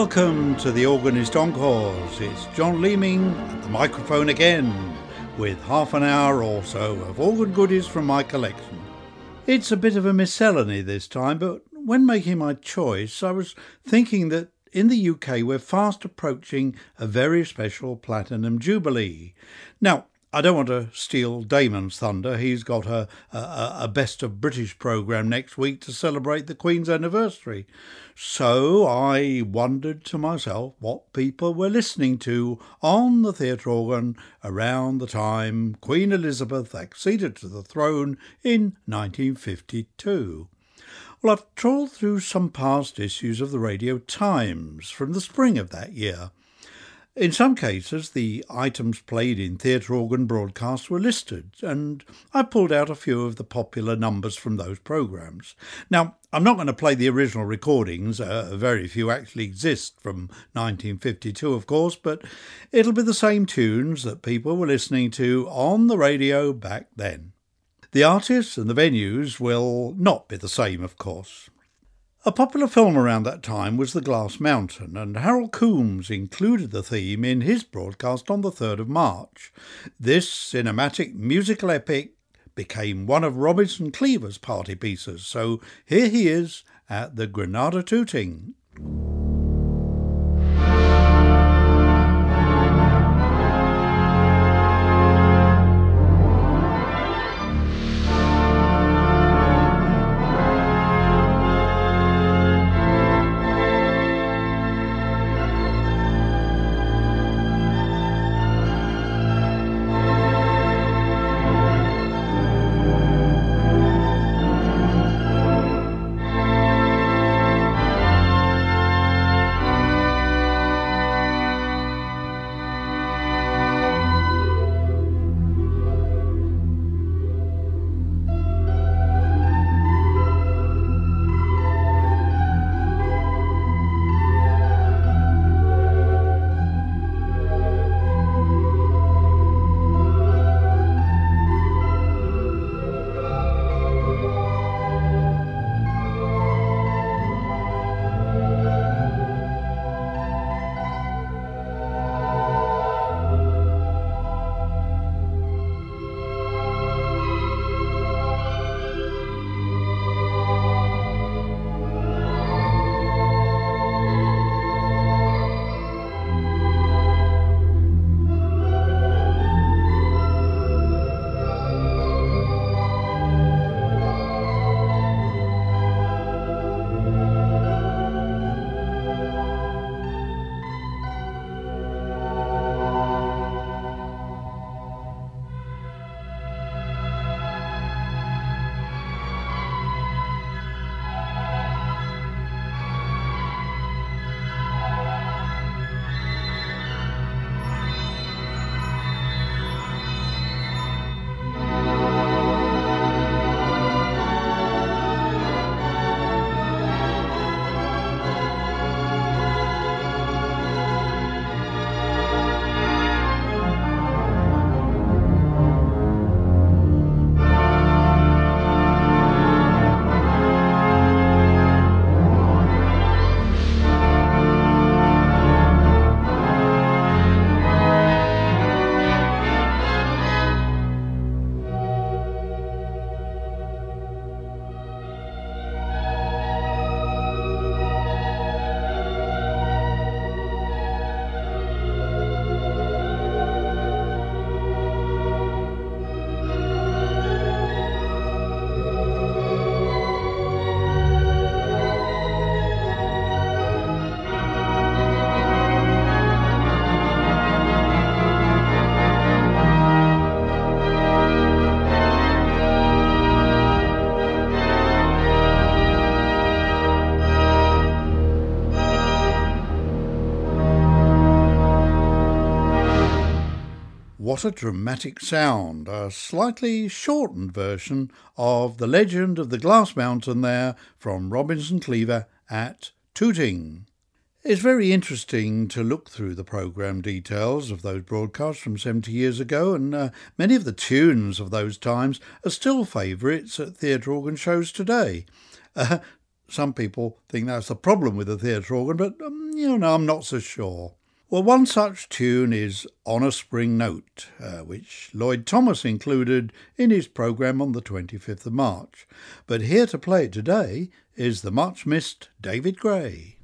Welcome to the Organist Encores. It's John Leeming at the microphone again with half an hour or so of organ goodies from my collection. It's a bit of a miscellany this time, but when making my choice, I was thinking that in the UK we're fast approaching a very special Platinum Jubilee. Now, I don't want to steal Damon's thunder. He's got a, a, a, best of British programme next week to celebrate the Queen's anniversary. So I wondered to myself what people were listening to on the theatre organ around the time Queen Elizabeth acceded to the throne in 1952. Well, I've trawled through some past issues of the Radio Times from the spring of that year. In some cases, the items played in theatre organ broadcasts were listed, and I pulled out a few of the popular numbers from those programmes. Now, I'm not going to play the original recordings, uh, very few actually exist from 1952, of course, but it'll be the same tunes that people were listening to on the radio back then. The artists and the venues will not be the same, of course. A popular film around that time was The Glass Mountain, and Harold Coombs included the theme in his broadcast on the 3rd of March. This cinematic musical epic became one of Robinson Cleaver's party pieces, so here he is at the Granada Tooting. What a dramatic sound! A slightly shortened version of The Legend of the Glass Mountain there from Robinson Cleaver at Tooting. It's very interesting to look through the programme details of those broadcasts from 70 years ago, and uh, many of the tunes of those times are still favourites at theatre organ shows today. Uh, some people think that's the problem with the theatre organ, but um, you know, I'm not so sure. Well, one such tune is On a Spring Note, uh, which Lloyd Thomas included in his programme on the 25th of March. But here to play today is the much missed David Gray.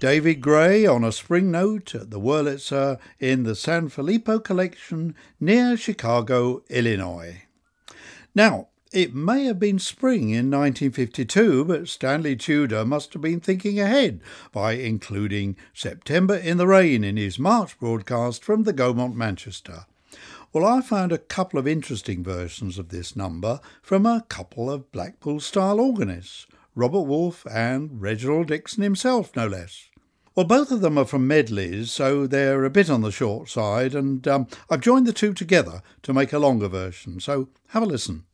David Gray on a spring note at the Wurlitzer in the Sanfilippo collection near Chicago, Illinois. Now, it may have been spring in 1952, but Stanley Tudor must have been thinking ahead by including September in the Rain in his March broadcast from the Gaumont Manchester. Well, I found a couple of interesting versions of this number from a couple of Blackpool style organists, Robert Wolfe and Reginald Dixon himself, no less. Well, both of them are from medleys, so they're a bit on the short side, and um, I've joined the two together to make a longer version, so have a listen.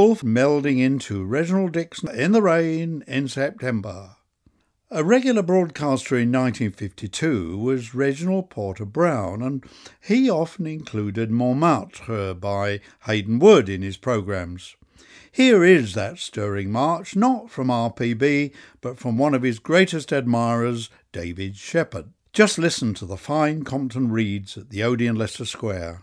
Wolfe melding into Reginald Dixon in the Rain in September. A regular broadcaster in 1952 was Reginald Porter Brown, and he often included Montmartre by Haydn Wood in his programmes. Here is that stirring march, not from RPB, but from one of his greatest admirers, David Sheppard. Just listen to the fine Compton reeds at the Odeon Leicester Square.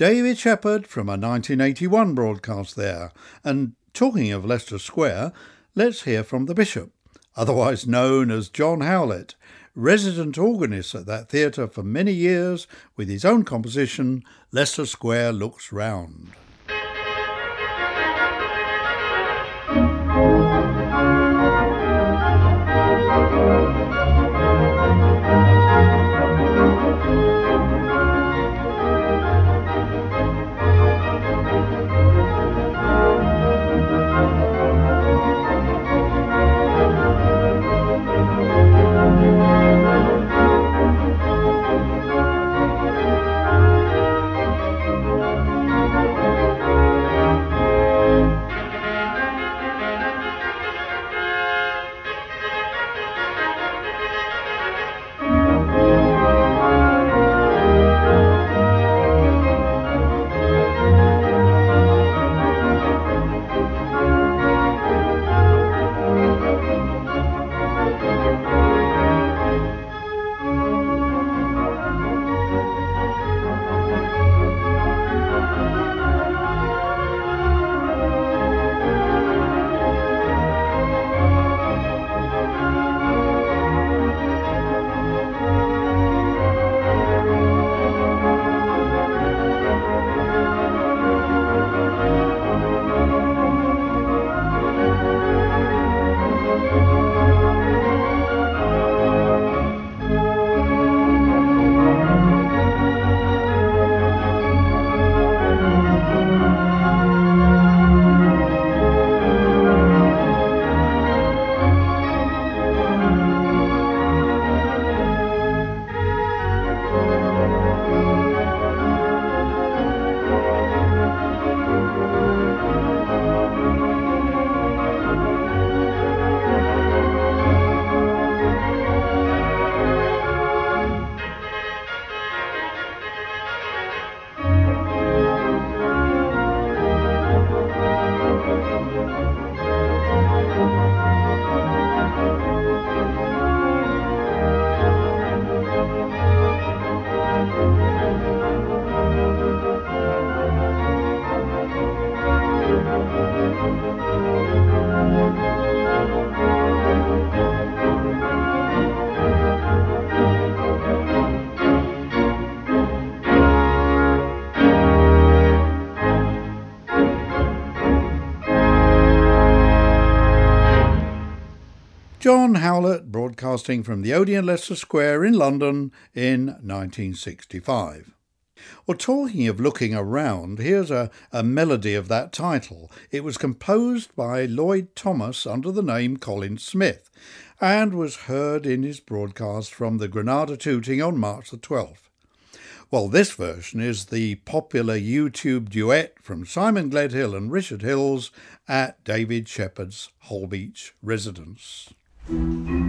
David Sheppard from a 1981 broadcast there. And talking of Leicester Square, let's hear from the Bishop, otherwise known as John Howlett, resident organist at that theatre for many years with his own composition, Leicester Square Looks Round. Broadcasting from the Odeon Leicester Square in London in 1965. Well, talking of looking around, here's a, a melody of that title. It was composed by Lloyd Thomas under the name Colin Smith and was heard in his broadcast from the Granada Tooting on March the 12th. Well, this version is the popular YouTube duet from Simon Gledhill and Richard Hills at David Shepherd's Holbeach residence. Thank you.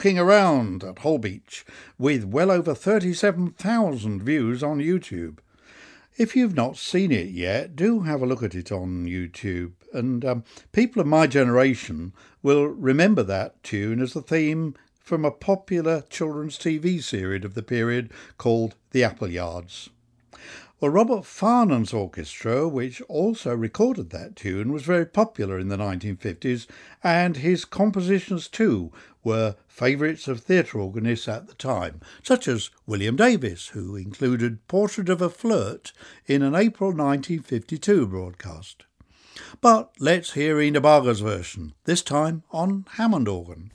Looking around at Holbeach with well over 37,000 views on YouTube. If you've not seen it yet, do have a look at it on YouTube. And um, people of my generation will remember that tune as the theme from a popular children's TV series of the period called The Appleyards. Well, Robert Farnon's orchestra, which also recorded that tune, was very popular in the 1950s, and his compositions too were favourites of theatre organists at the time, such as William Davis, who included Portrait of a Flirt in an April 1952 broadcast. But let's hear Ena Baga's version, this time on Hammond organ.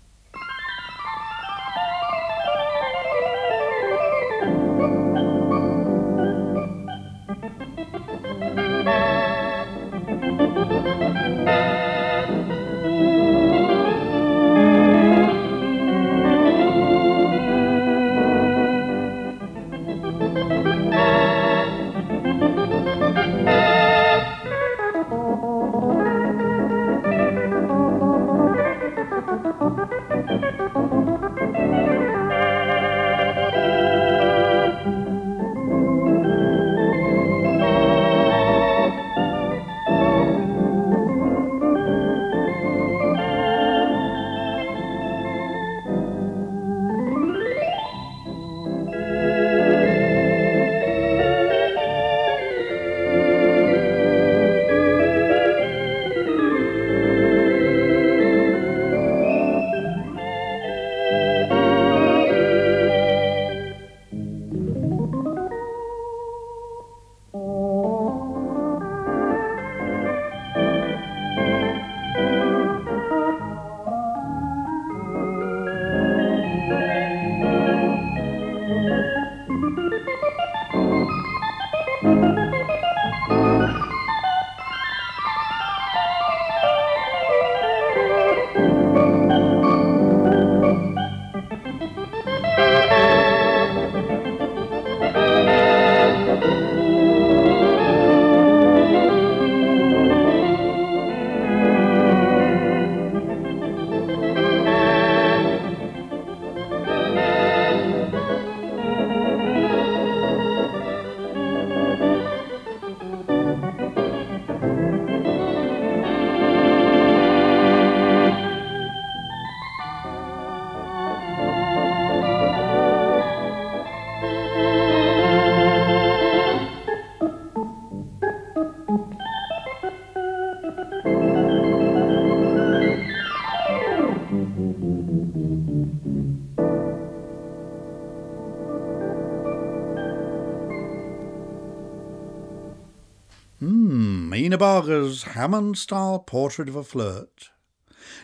Hmm, Mina Baga's Hammond style portrait of a flirt.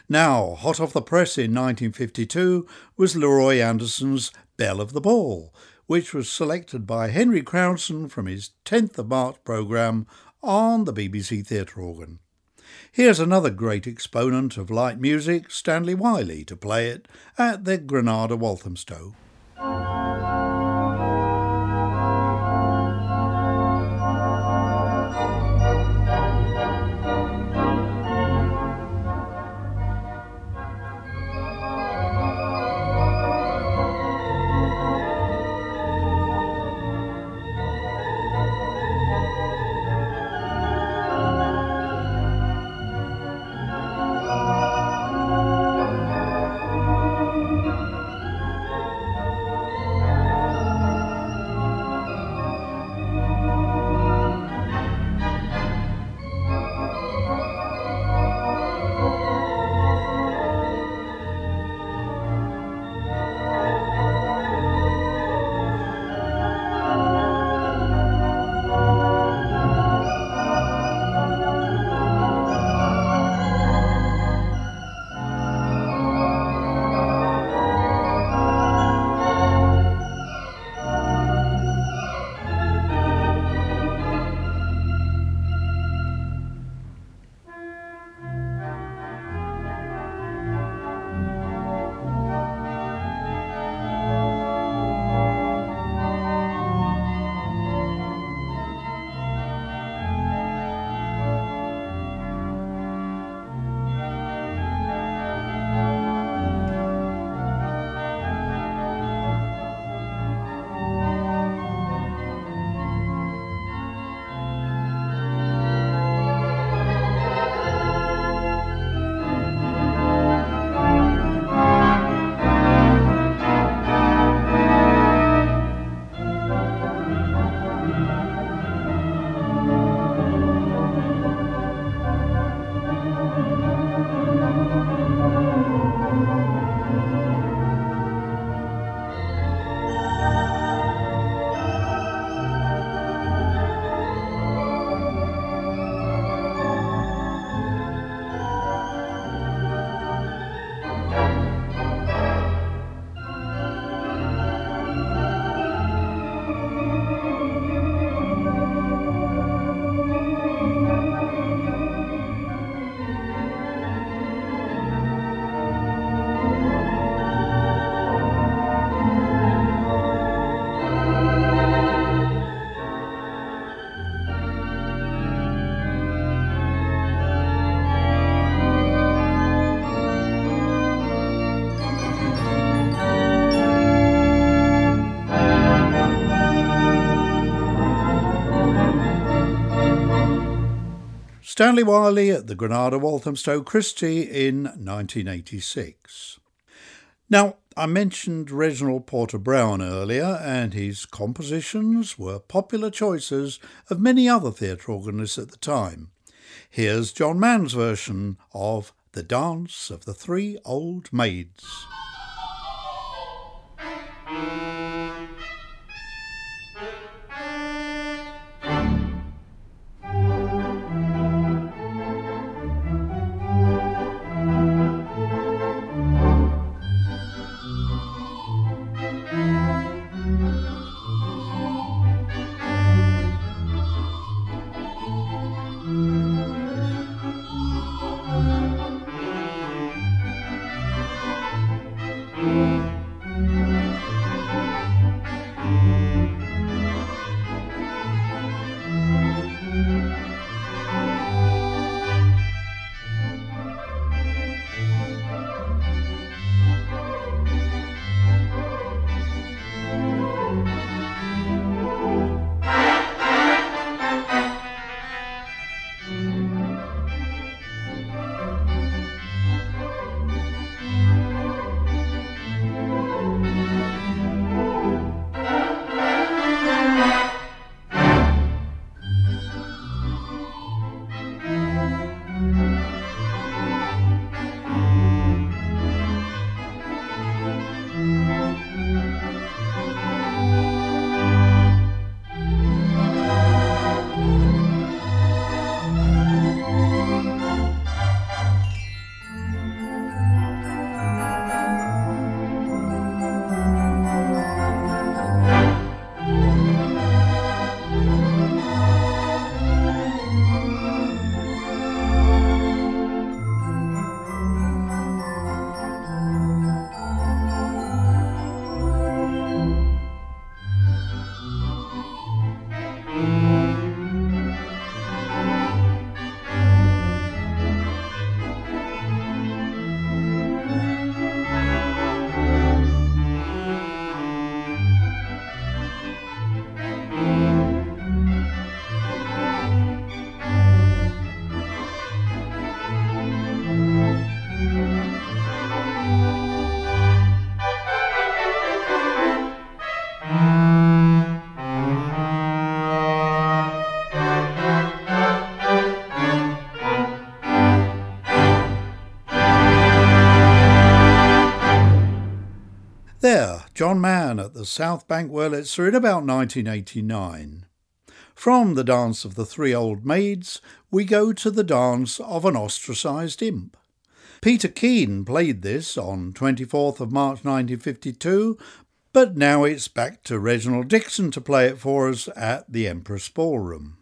Now, hot off the press in 1952 was Leroy Anderson's Belle of the Ball, which was selected by Henry Croudson from his 10th of March programme on the BBC theatre organ. Here's another great exponent of light music, Stanley Wiley, to play it at the Granada Walthamstow. Stanley Wiley at the Granada Walthamstow Christie in 1986. Now, I mentioned Reginald Porter Brown earlier, and his compositions were popular choices of many other theatre organists at the time. Here's John Mann's version of The Dance of the Three Old Maids. John Mann at the South Bank Wurlitzer in about 1989. From the dance of the three old maids, we go to the dance of an ostracised imp. Peter Keane played this on 24th of March 1952, but now it's back to Reginald Dixon to play it for us at the Empress Ballroom.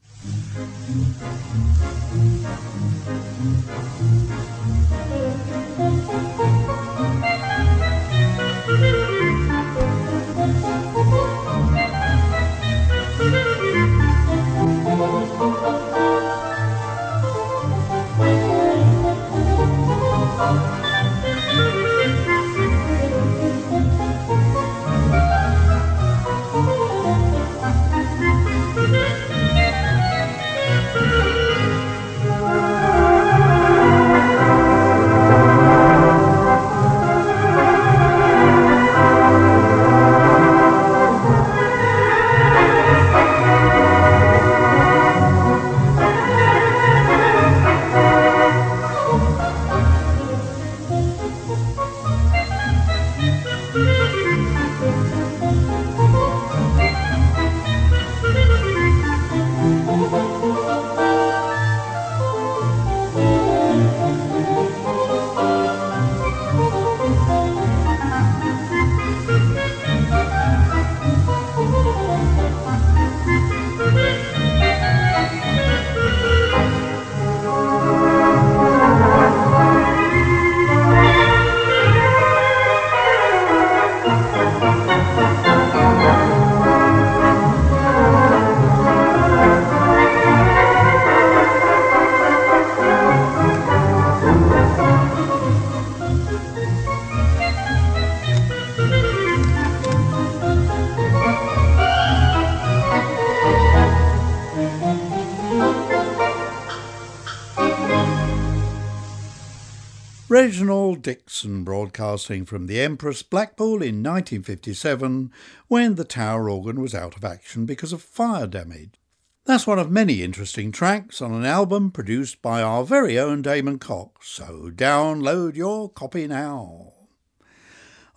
Broadcasting from the Empress Blackpool in 1957 when the tower organ was out of action because of fire damage. That's one of many interesting tracks on an album produced by our very own Damon Cox, so download your copy now.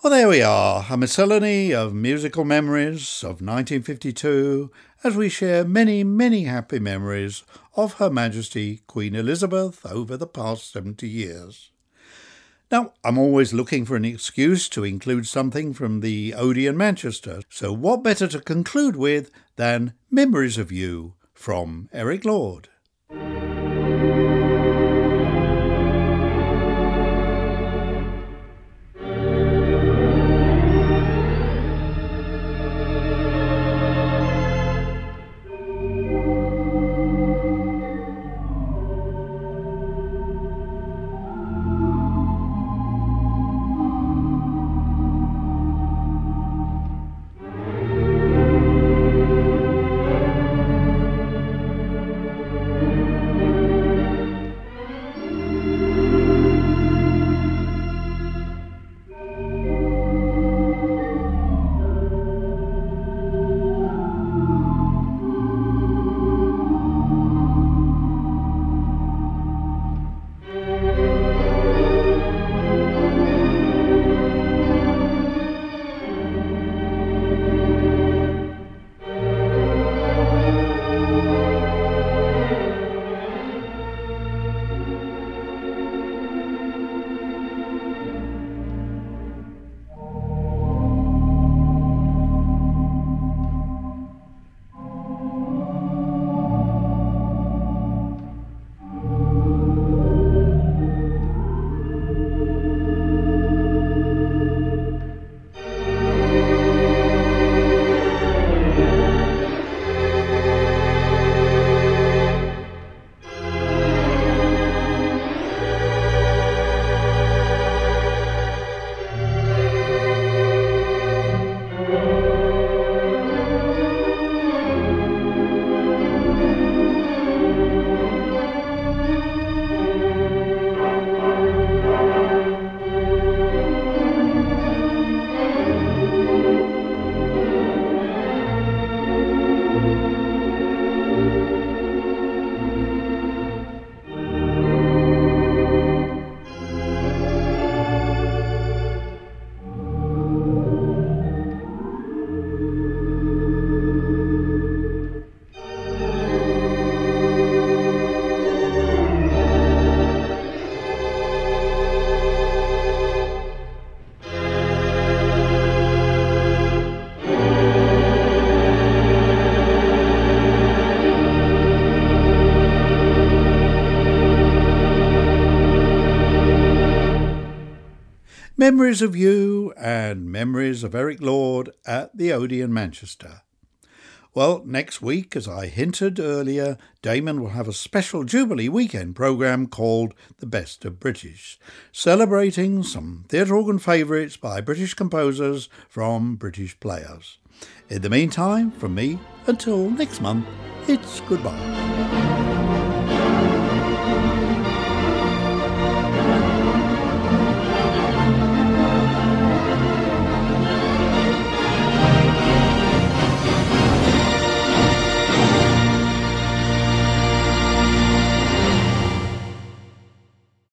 Well, there we are, a miscellany of musical memories of 1952 as we share many, many happy memories of Her Majesty Queen Elizabeth over the past 70 years. Now, I'm always looking for an excuse to include something from the Odeon Manchester, so what better to conclude with than Memories of You from Eric Lord? Memories of You and Memories of Eric Lord at the Odeon Manchester. Well, next week, as I hinted earlier, Damon will have a special Jubilee weekend programme called The Best of British, celebrating some theatre organ favourites by British composers from British players. In the meantime, from me, until next month, it's goodbye.